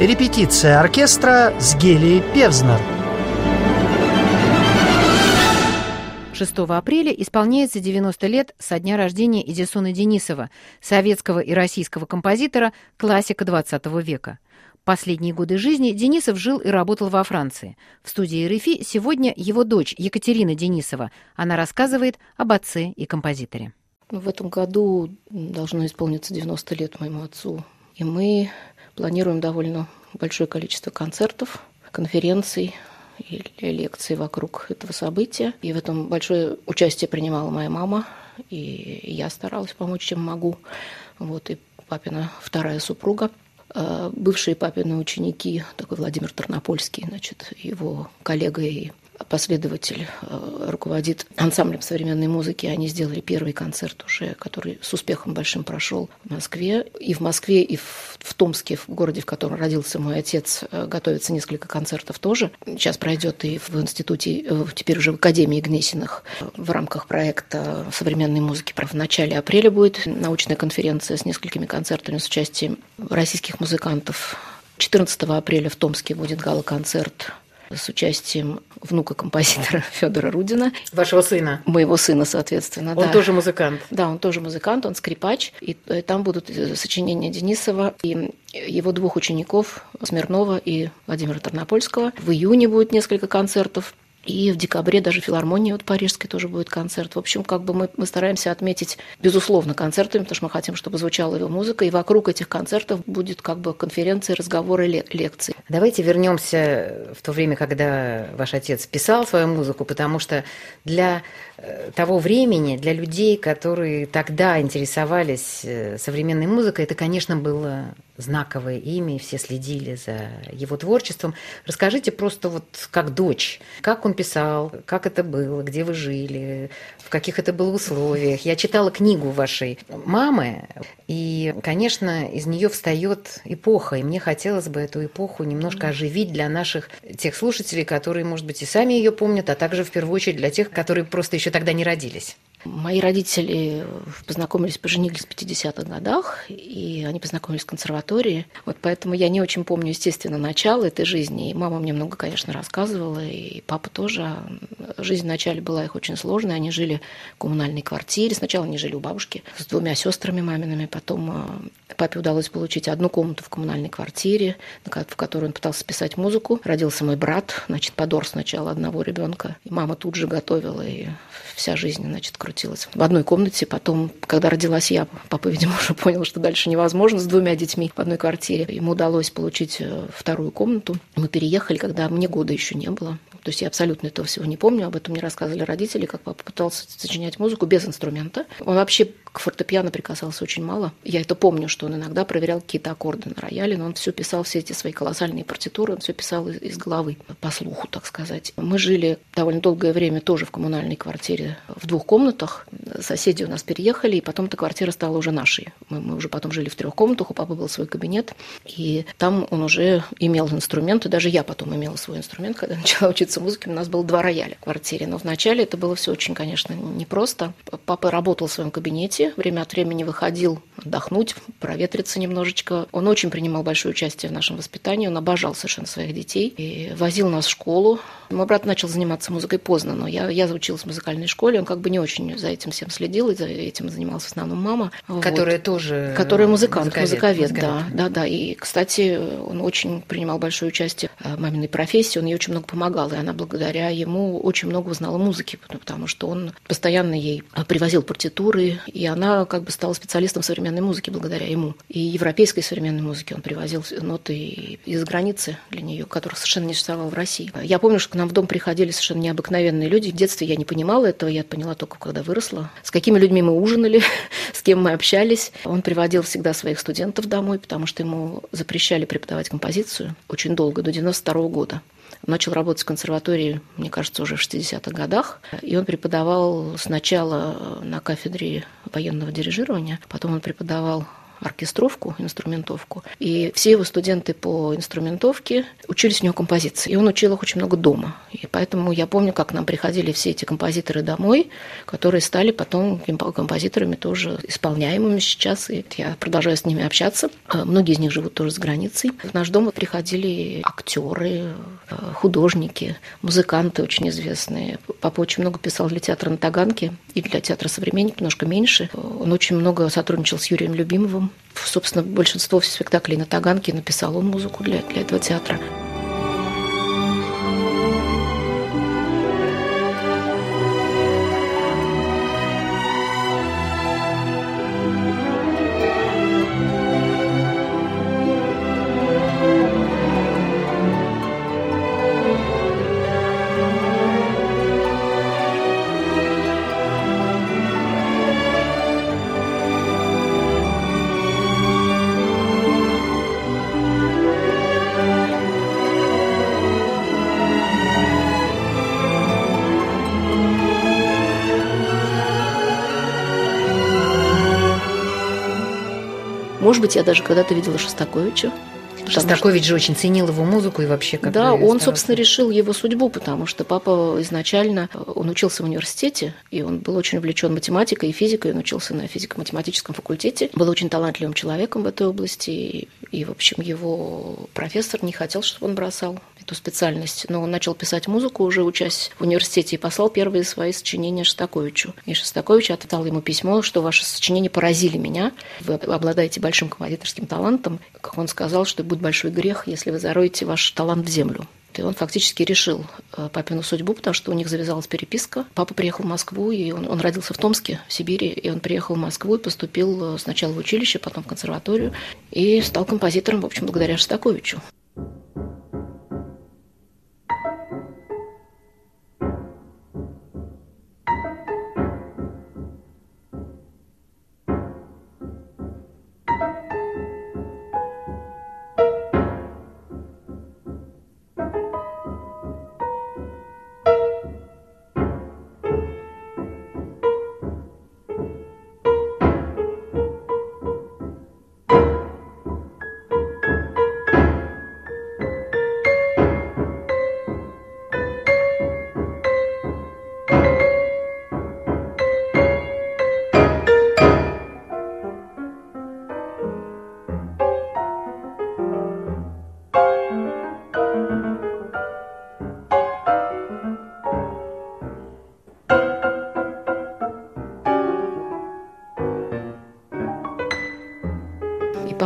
Репетиция оркестра с Гелией Певзнер. 6 апреля исполняется 90 лет со дня рождения Эдисона Денисова, советского и российского композитора, классика 20 века. Последние годы жизни Денисов жил и работал во Франции. В студии РФИ сегодня его дочь Екатерина Денисова. Она рассказывает об отце и композиторе. В этом году должно исполниться 90 лет моему отцу. И мы планируем довольно большое количество концертов, конференций, и лекции вокруг этого события. И в этом большое участие принимала моя мама, и я старалась помочь, чем могу. Вот, и папина вторая супруга. А, бывшие папины ученики, такой Владимир Тарнопольский, значит, его коллега и последователь э, руководит ансамблем современной музыки. Они сделали первый концерт уже, который с успехом большим прошел в Москве. И в Москве, и в, в Томске, в городе, в котором родился мой отец, э, готовится несколько концертов тоже. Сейчас пройдет и в институте, э, теперь уже в Академии Гнесиных в рамках проекта современной музыки. В начале апреля будет научная конференция с несколькими концертами с участием российских музыкантов. 14 апреля в Томске будет гала-концерт с участием внука композитора Федора Рудина. Вашего сына? Моего сына, соответственно. Он да. тоже музыкант? Да, он тоже музыкант, он скрипач. И э, там будут э, сочинения Денисова и его двух учеников Смирнова и Владимира Тарнопольского. В июне будет несколько концертов. И в декабре даже филармония вот парижской тоже будет концерт. В общем, как бы мы, мы стараемся отметить, безусловно, концертами, потому что мы хотим, чтобы звучала его музыка. И вокруг этих концертов будет как бы конференции, разговоры, лекции. Давайте вернемся в то время, когда ваш отец писал свою музыку, потому что для э, того времени, для людей, которые тогда интересовались э, современной музыкой, это, конечно, было знаковое имя, и все следили за его творчеством. Расскажите просто вот как дочь, как он писал, как это было, где вы жили, в каких это было условиях. Я читала книгу вашей мамы, и, конечно, из нее встает эпоха, и мне хотелось бы эту эпоху немножко оживить для наших тех слушателей, которые, может быть, и сами ее помнят, а также в первую очередь для тех, которые просто еще тогда не родились. Мои родители познакомились, поженились в 50-х годах, и они познакомились в консерватории. Вот поэтому я не очень помню, естественно, начало этой жизни. И мама мне много, конечно, рассказывала, и папа тоже. Жизнь вначале была их очень сложной. Они жили в коммунальной квартире. Сначала они жили у бабушки с двумя сестрами мамиными. Потом э, папе удалось получить одну комнату в коммунальной квартире, в которой он пытался писать музыку. Родился мой брат, значит, подор сначала одного ребенка. И мама тут же готовила, и вся жизнь, значит, крутилась в одной комнате. Потом, когда родилась я, папа, видимо, уже понял, что дальше невозможно с двумя детьми в одной квартире. Ему удалось получить э, вторую комнату. Мы переехали, когда мне года еще не было. То есть я абсолютно этого всего не помню. Об этом мне рассказывали родители, как папа пытался сочинять музыку без инструмента. Он вообще к фортепиано прикасался очень мало. Я это помню, что он иногда проверял какие-то аккорды на рояле, но он все писал, все эти свои колоссальные партитуры, он все писал из, головы, по слуху, так сказать. Мы жили довольно долгое время тоже в коммунальной квартире в двух комнатах. Соседи у нас переехали, и потом эта квартира стала уже нашей. Мы, мы уже потом жили в трех комнатах, у папы был свой кабинет, и там он уже имел инструменты, даже я потом имела свой инструмент, когда начала учиться музыке, у нас было два рояля в квартире, но вначале это было все очень, конечно, непросто. Папа работал в своем кабинете, время от времени выходил отдохнуть, проветриться немножечко. Он очень принимал большое участие в нашем воспитании, он обожал совершенно своих детей и возил нас в школу. Мой брат начал заниматься музыкой поздно, но я, я училась в музыкальной школе, он как бы не очень за этим всем следил, и за этим занималась в основном мама. Которая вот. тоже Которая музыкант, музыковед, музыковед, да, да, да. И, кстати, он очень принимал большое участие в маминой профессии, он ей очень много помогал, и она благодаря ему очень много узнала музыки, потому что он постоянно ей привозил партитуры, и она как бы стала специалистом современной музыки благодаря ему. И европейской современной музыки он привозил ноты из границы для нее, которых совершенно не существовало в России. Я помню, что к нам в дом приходили совершенно необыкновенные люди. В детстве я не понимала этого, я поняла только, когда выросла. С какими людьми мы ужинали, с кем мы общались. Он приводил всегда своих студентов домой, потому что ему запрещали преподавать композицию очень долго, до 92 года начал работать в консерватории, мне кажется, уже в 60-х годах. И он преподавал сначала на кафедре военного дирижирования, потом он преподавал оркестровку, инструментовку. И все его студенты по инструментовке учились у него композиции. И он учил их очень много дома. И поэтому я помню, как нам приходили все эти композиторы домой, которые стали потом композиторами тоже исполняемыми сейчас. И я продолжаю с ними общаться. А многие из них живут тоже за границей. В наш дом приходили актеры, э, художники, музыканты очень известные. Папа очень много писал для театра на Таганке и для театра «Современник», немножко меньше. Он очень много сотрудничал с Юрием Любимовым. Собственно, большинство спектаклей на Таганке написал он музыку для, для этого театра. Может быть, я даже когда-то видела Шостаковича. Шостакович что... же очень ценил его музыку и вообще как Да, он, собственно, решил его судьбу, потому что папа изначально, он учился в университете, и он был очень увлечен математикой и физикой, он учился на физико-математическом факультете, был очень талантливым человеком в этой области, и, и, в общем, его профессор не хотел, чтобы он бросал эту специальность, но он начал писать музыку, уже учась в университете, и послал первые свои сочинения Шостаковичу. И Шостакович отдал ему письмо, что ваши сочинения поразили меня, вы обладаете большим композиторским талантом. Как он сказал, что будет большой грех, если вы зароете ваш талант в землю. И он фактически решил э, папину судьбу, потому что у них завязалась переписка. Папа приехал в Москву, и он, он родился в Томске, в Сибири, и он приехал в Москву и поступил э, сначала в училище, потом в консерваторию, и стал композитором, в общем, благодаря Шостаковичу.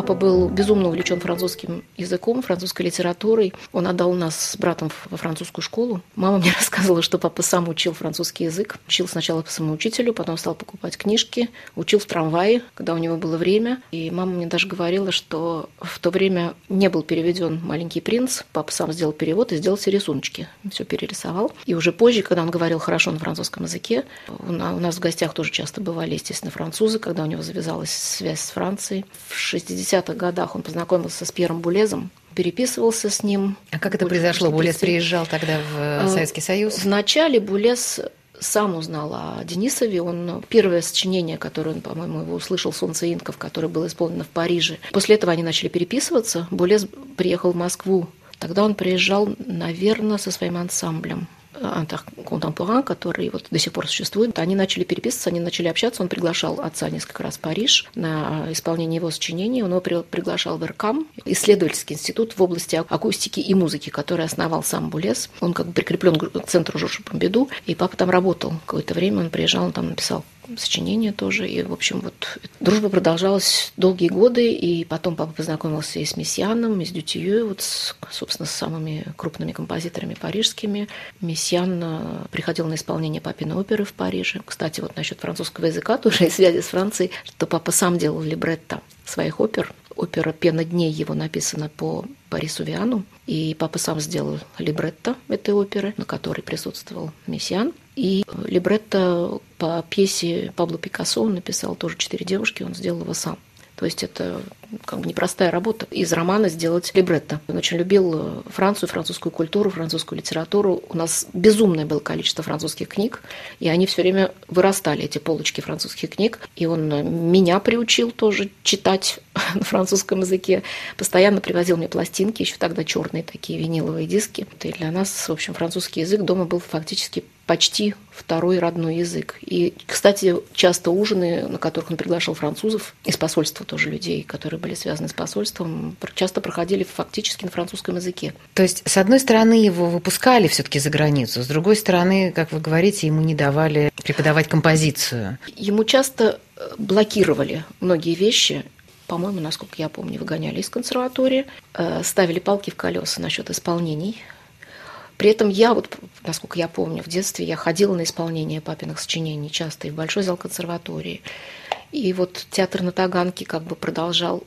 Папа был безумно увлечен французским языком, французской литературой. Он отдал нас с братом во французскую школу. Мама мне рассказывала, что папа сам учил французский язык. Учил сначала по самоучителю, потом стал покупать книжки. Учил в трамвае, когда у него было время. И мама мне даже говорила, что в то время не был переведен «Маленький принц». Папа сам сделал перевод и сделал все рисуночки. Все перерисовал. И уже позже, когда он говорил хорошо на французском языке, у нас в гостях тоже часто бывали, естественно, французы, когда у него завязалась связь с Францией. В 60 60-х годах он познакомился с Пьером Булезом, переписывался с ним. А как это произошло? Булез приезжал тогда в э, Советский Союз? Вначале Булез сам узнал о Денисове. Он первое сочинение, которое он, по-моему, его услышал «Солнце инков», которое было исполнено в Париже. После этого они начали переписываться. Булез приехал в Москву. Тогда он приезжал, наверное, со своим ансамблем контемпоран, который вот до сих пор существует, они начали переписываться, они начали общаться, он приглашал отца несколько раз в Париж на исполнение его сочинений, он его приглашал в РКАМ, исследовательский институт в области акустики и музыки, который основал сам Булес. Он как бы прикреплен к центру Жоржа Помбиду, и папа там работал какое-то время, он приезжал, он там написал сочинения тоже. И, в общем, вот дружба продолжалась долгие годы, и потом папа познакомился и с Мессианом, и с Дютью, вот, с, собственно, с самыми крупными композиторами парижскими. Мессиан э, приходил на исполнение папиной оперы в Париже. Кстати, вот насчет французского языка тоже и связи с Францией, что папа сам делал либретто своих опер. Опера «Пена дней» его написана по Борису Виану, и папа сам сделал либретто этой оперы, на которой присутствовал Мессиан. И либретто по пьесе Пабло Пикассо он написал тоже «Четыре девушки», он сделал его сам. То есть это как бы непростая работа из романа сделать либретто. Он очень любил э, Францию, французскую культуру, французскую литературу. У нас безумное было количество французских книг, и они все время вырастали, эти полочки французских книг. И он э, меня приучил тоже читать на французском языке. Постоянно привозил мне пластинки, еще тогда черные такие виниловые диски. И для нас, в общем, французский язык дома был фактически почти второй родной язык. И, кстати, часто ужины, на которых он приглашал французов, из посольства тоже людей, которые были связаны с посольством, часто проходили фактически на французском языке. То есть, с одной стороны, его выпускали все-таки за границу, с другой стороны, как вы говорите, ему не давали преподавать композицию. Ему часто э, блокировали многие вещи, по-моему, насколько я помню, выгоняли из консерватории, э, ставили палки в колеса насчет исполнений при этом я, вот, насколько я помню, в детстве я ходила на исполнение папиных сочинений часто и в Большой зал консерватории. И вот театр на Таганке как бы продолжал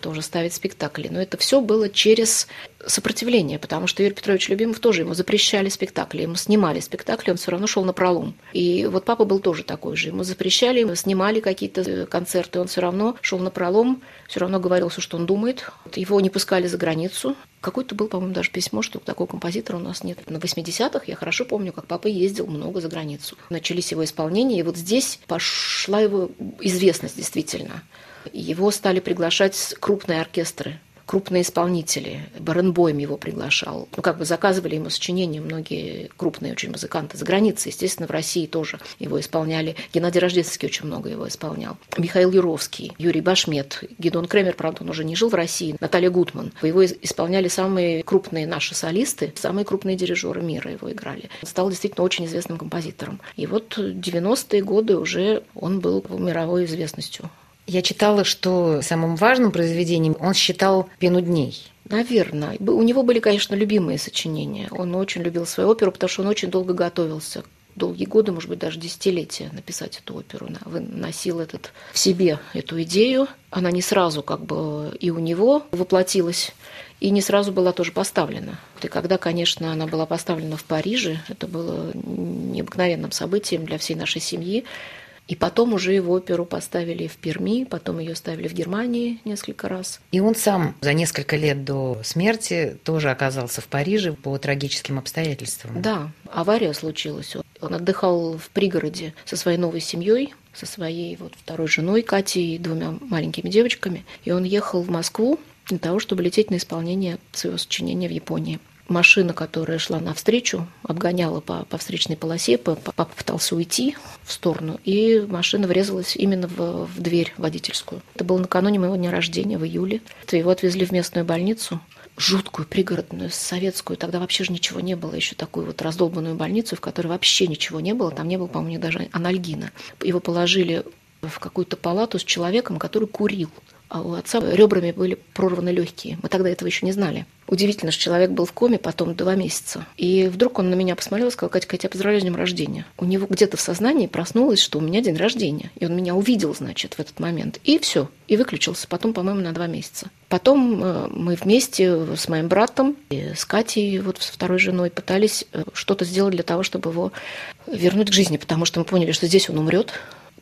тоже ставить спектакли. Но это все было через сопротивление, потому что Юрий Петрович Любимов тоже ему запрещали спектакли, ему снимали спектакли, он все равно шел на пролом. И вот папа был тоже такой же. Ему запрещали, ему снимали какие-то э, концерты, он все равно шел на пролом, все равно говорил все, что он думает. Его не пускали за границу. Какое-то было, по-моему, даже письмо, что такого композитора у нас нет. На 80-х я хорошо помню, как папа ездил много за границу. Начались его исполнения, и вот здесь пошла его известность действительно. Его стали приглашать крупные оркестры крупные исполнители. Баренбойм его приглашал. Ну, как бы заказывали ему сочинения многие крупные очень музыканты за границей. Естественно, в России тоже его исполняли. Геннадий Рождественский очень много его исполнял. Михаил Юровский, Юрий Башмет, Гедон Кремер, правда, он уже не жил в России, Наталья Гутман. Его исполняли самые крупные наши солисты, самые крупные дирижеры мира его играли. Он стал действительно очень известным композитором. И вот 90-е годы уже он был мировой известностью. Я читала, что самым важным произведением он считал «Пену дней». Наверное. У него были, конечно, любимые сочинения. Он очень любил свою оперу, потому что он очень долго готовился долгие годы, может быть, даже десятилетия написать эту оперу. Носил этот, в себе эту идею. Она не сразу как бы и у него воплотилась, и не сразу была тоже поставлена. И когда, конечно, она была поставлена в Париже, это было необыкновенным событием для всей нашей семьи. И потом уже его оперу поставили в Перми, потом ее ставили в Германии несколько раз. И он сам за несколько лет до смерти тоже оказался в Париже по трагическим обстоятельствам. Да, авария случилась. Он отдыхал в пригороде со своей новой семьей, со своей вот второй женой Катей и двумя маленькими девочками. И он ехал в Москву для того, чтобы лететь на исполнение своего сочинения в Японии машина, которая шла навстречу, обгоняла по, по встречной полосе, папа пытался уйти в сторону, и машина врезалась именно в, в дверь водительскую. Это было накануне моего дня рождения, в июле. Его отвезли в местную больницу, жуткую, пригородную, советскую. Тогда вообще же ничего не было. Еще такую вот раздолбанную больницу, в которой вообще ничего не было. Там не было, по-моему, даже анальгина. Его положили в какую-то палату с человеком, который курил а у отца ребрами были прорваны легкие. Мы тогда этого еще не знали. Удивительно, что человек был в коме потом два месяца. И вдруг он на меня посмотрел и сказал, Катя, я тебя поздравляю с днем рождения. У него где-то в сознании проснулось, что у меня день рождения. И он меня увидел, значит, в этот момент. И все. И выключился. Потом, по-моему, на два месяца. Потом э, мы вместе с моим братом и с Катей, вот с второй женой, пытались э, что-то сделать для того, чтобы его вернуть к жизни, потому что мы поняли, что здесь он умрет,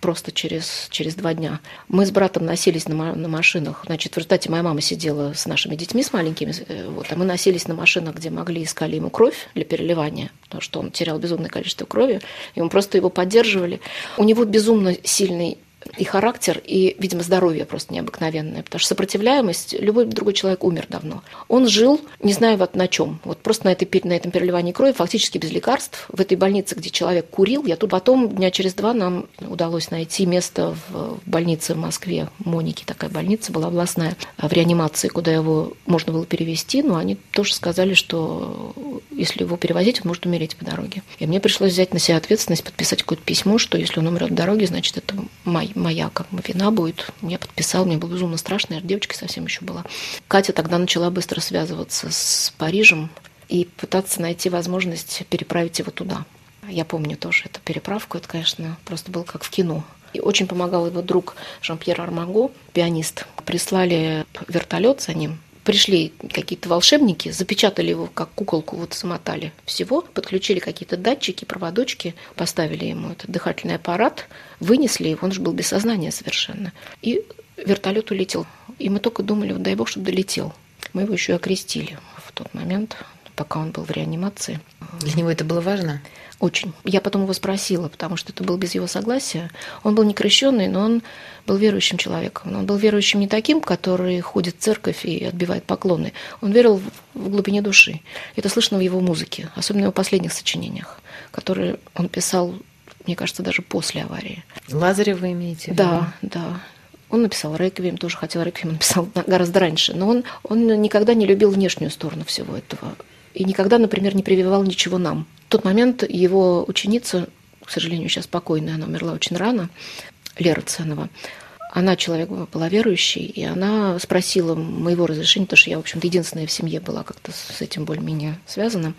просто через, через два дня. Мы с братом носились на, на машинах. Значит, в результате моя мама сидела с нашими детьми, с маленькими, э, вот, а мы носились на машинах, где могли, искали ему кровь для переливания, потому что он терял безумное количество крови, и мы просто его поддерживали. У него безумно сильный и характер, и, видимо, здоровье просто необыкновенное, потому что сопротивляемость, любой другой человек умер давно. Он жил, не знаю вот на чем, вот просто на, этой, на этом переливании крови, фактически без лекарств. В этой больнице, где человек курил, я тут потом дня через два нам удалось найти место в, в больнице в Москве, Моники такая больница была областная, в реанимации, куда его можно было перевести, но они тоже сказали, что если его перевозить, он может умереть по дороге. И мне пришлось взять на себя ответственность, подписать какое-то письмо, что если он умрет по дороге, значит, это май, моя как бы вина будет. Я подписал, мне было безумно страшно, я девочка совсем еще была. Катя тогда начала быстро связываться с Парижем и пытаться найти возможность переправить его туда. Я помню тоже эту переправку, это, конечно, просто было как в кино. И очень помогал его друг Жан-Пьер Армаго, пианист. Прислали вертолет за ним, пришли какие-то волшебники, запечатали его как куколку, вот замотали всего, подключили какие-то датчики, проводочки, поставили ему этот дыхательный аппарат, вынесли его, он же был без сознания совершенно. И вертолет улетел. И мы только думали, вот дай бог, чтобы долетел. Мы его еще и окрестили в тот момент, пока он был в реанимации. Для него это было важно? Очень. Я потом его спросила, потому что это был без его согласия. Он был не крещенный, но он был верующим человеком. Он был верующим не таким, который ходит в церковь и отбивает поклоны. Он верил в глубине души. Это слышно в его музыке, особенно в его последних сочинениях, которые он писал, мне кажется, даже после аварии. Лазарев вы имеете? Да, да. Он написал «Реквием», тоже хотел «Реквием», написал гораздо раньше. Но он, он никогда не любил внешнюю сторону всего этого. И никогда, например, не прививал ничего нам. В тот момент его ученица, к сожалению, сейчас покойная, она умерла очень рано, Лера Ценова, она человек была верующей, и она спросила моего разрешения, потому что я, в общем-то, единственная в семье была как-то с этим более-менее связана.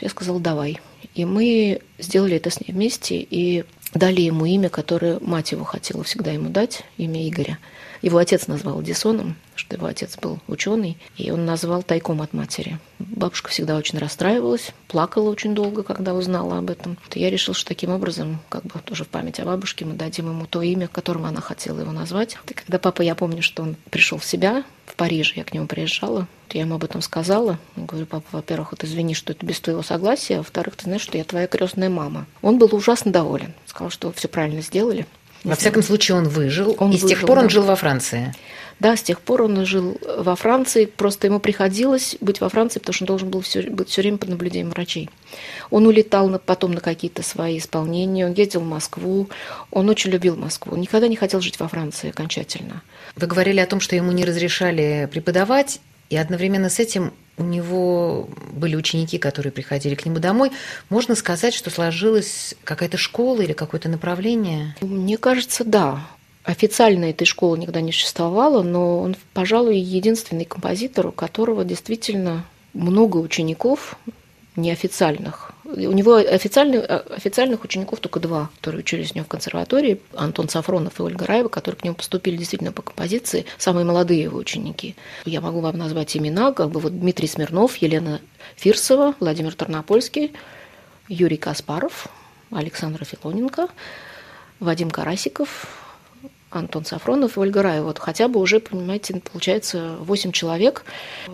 Я сказала, давай. И мы сделали это с ней вместе, и дали ему имя, которое мать его хотела всегда ему дать, имя Игоря. Его отец назвал Дисоном, что его отец был ученый, и он назвал тайком от матери. Бабушка всегда очень расстраивалась, плакала очень долго, когда узнала об этом. Я решил, что таким образом, как бы тоже в память о бабушке, мы дадим ему то имя, которым она хотела его назвать. И когда папа, я помню, что он пришел в себя в Париже, я к нему приезжала, я ему об этом сказала. Говорю, папа, во-первых, вот извини, что это без твоего согласия, а во-вторых, ты знаешь, что я твоя крестная мама. Он был ужасно доволен, сказал, что все правильно сделали. Во всяком случае, он выжил, он и выжил, с тех пор да. он жил во Франции. Да, с тех пор он жил во Франции. Просто ему приходилось быть во Франции, потому что он должен был все, быть все время под наблюдением врачей. Он улетал на, потом на какие-то свои исполнения, он ездил в Москву. Он очень любил Москву. Он никогда не хотел жить во Франции окончательно. Вы говорили о том, что ему не разрешали преподавать, и одновременно с этим у него были ученики, которые приходили к нему домой. Можно сказать, что сложилась какая-то школа или какое-то направление? Мне кажется, да. Официально этой школы никогда не существовало, но он, пожалуй, единственный композитор, у которого действительно много учеников неофициальных. У него официальных, официальных учеников только два, которые учились у него в консерватории. Антон Сафронов и Ольга Раева, которые к нему поступили действительно по композиции, самые молодые его ученики. Я могу вам назвать имена, как бы вот Дмитрий Смирнов, Елена Фирсова, Владимир Тарнопольский, Юрий Каспаров, Александр Филоненко, Вадим Карасиков, Антон Сафронов и Ольга Раева. Вот хотя бы уже, понимаете, получается 8 человек,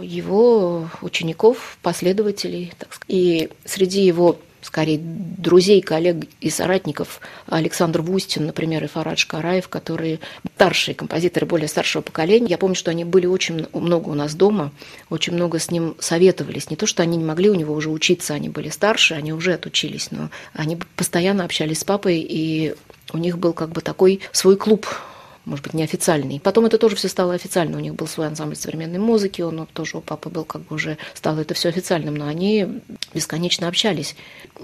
его учеников, последователей. Так сказать. И среди его скорее друзей, коллег и соратников Александр Вустин, например, и Фарад Шкараев, которые старшие композиторы более старшего поколения. Я помню, что они были очень много у нас дома, очень много с ним советовались. Не то, что они не могли у него уже учиться, они были старше, они уже отучились, но они постоянно общались с папой, и у них был как бы такой свой клуб может быть, неофициальный. Потом это тоже все стало официально. У них был свой ансамбль современной музыки, он тоже у папы был как бы уже стало это все официальным, но они бесконечно общались.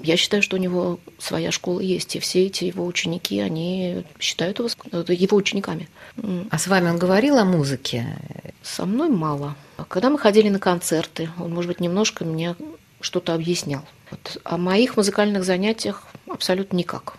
Я считаю, что у него своя школа есть, и все эти его ученики, они считают его, его учениками. А с вами он говорил о музыке? Со мной мало. Когда мы ходили на концерты, он, может быть, немножко мне что-то объяснял. Вот. О моих музыкальных занятиях абсолютно никак.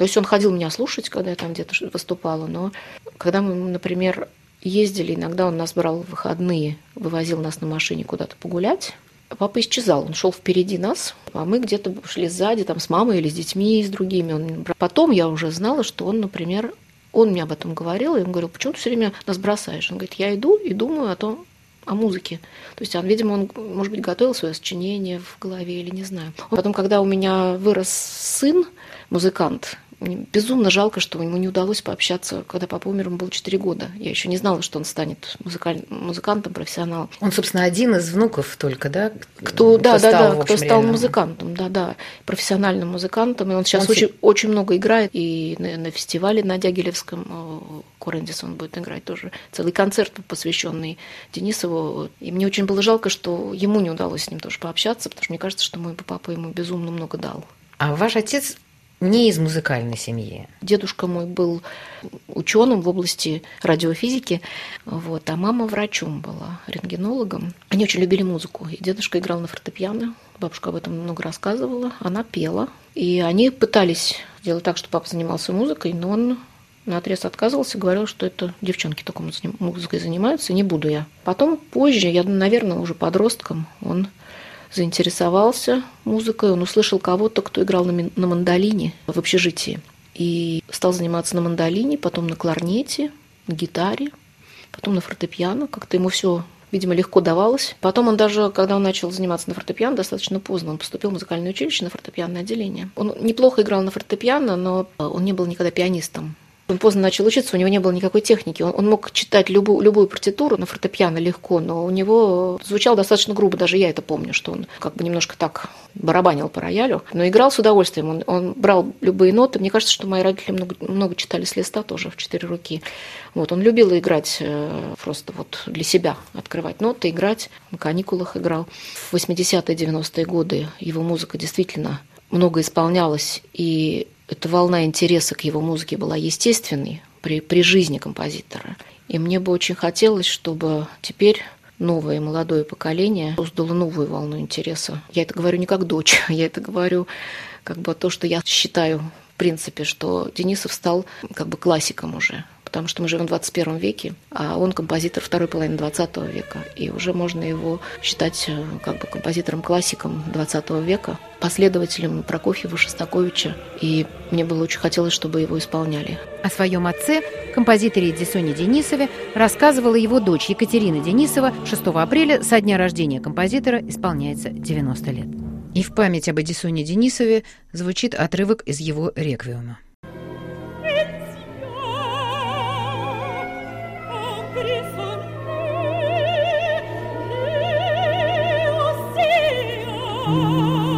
То есть он ходил меня слушать, когда я там где-то выступала, но когда мы, например, ездили, иногда он нас брал в выходные, вывозил нас на машине куда-то погулять, Папа исчезал, он шел впереди нас, а мы где-то шли сзади, там, с мамой или с детьми, и с другими. Он... Потом я уже знала, что он, например, он мне об этом говорил, и он говорил, почему ты все время нас бросаешь? Он говорит, я иду и думаю о том, о музыке. То есть, он, видимо, он, может быть, готовил свое сочинение в голове или не знаю. Потом, когда у меня вырос сын, музыкант, безумно жалко, что ему не удалось пообщаться, когда папа умер, ему было 4 года. Я еще не знала, что он станет музыкаль... музыкантом, профессионалом. Он, собственно, один из внуков только, да? Кто, да, да, стал, да, кто стал реально... музыкантом, да, да, профессиональным музыкантом. И он сейчас он очень, очень много играет. И на, на фестивале на Дягилевском э, Корендис он будет играть тоже. Целый концерт, посвященный Денисову. И мне очень было жалко, что ему не удалось с ним тоже пообщаться, потому что мне кажется, что мой папа ему безумно много дал. А ваш отец не из музыкальной семьи. Дедушка мой был ученым в области радиофизики, вот, а мама врачом была, рентгенологом. Они очень любили музыку. И дедушка играл на фортепиано, бабушка об этом много рассказывала, она пела. И они пытались сделать так, чтобы папа занимался музыкой, но он на отрез отказывался, говорил, что это девчонки только музыкой занимаются, не буду я. Потом, позже, я, наверное, уже подростком, он заинтересовался музыкой, он услышал кого-то, кто играл на, на мандолине в общежитии. И стал заниматься на мандолине, потом на кларнете, на гитаре, потом на фортепиано. Как-то ему все видимо, легко давалось. Потом он даже, когда он начал заниматься на фортепиано, достаточно поздно, он поступил в музыкальное училище на фортепианное отделение. Он неплохо играл на фортепиано, но он не был никогда пианистом. Он поздно начал учиться, у него не было никакой техники. Он, он мог читать любую, любую партитуру на фортепиано легко, но у него звучал достаточно грубо, даже я это помню, что он как бы немножко так барабанил по роялю, но играл с удовольствием. Он, он брал любые ноты. Мне кажется, что мои родители много, много читали с листа тоже в четыре руки. Вот, он любил играть э, просто вот для себя, открывать ноты, играть. На каникулах играл. В 80-е, 90-е годы его музыка действительно много исполнялась, и эта волна интереса к его музыке была естественной при, при жизни композитора. И мне бы очень хотелось, чтобы теперь новое молодое поколение создало новую волну интереса. Я это говорю не как дочь, я это говорю как бы то, что я считаю в принципе, что Денисов стал как бы классиком уже потому что мы живем в 21 веке, а он композитор второй половины 20 века, и уже можно его считать э, как бы композитором-классиком 20 века, последователем Прокофьева, Шостаковича, и мне было очень хотелось, чтобы его исполняли. О своем отце, композиторе Эдисоне Денисове, рассказывала его дочь Екатерина Денисова. 6 апреля, со дня рождения композитора, исполняется 90 лет. И в память об Эдисоне Денисове звучит отрывок из его реквиема. Oh.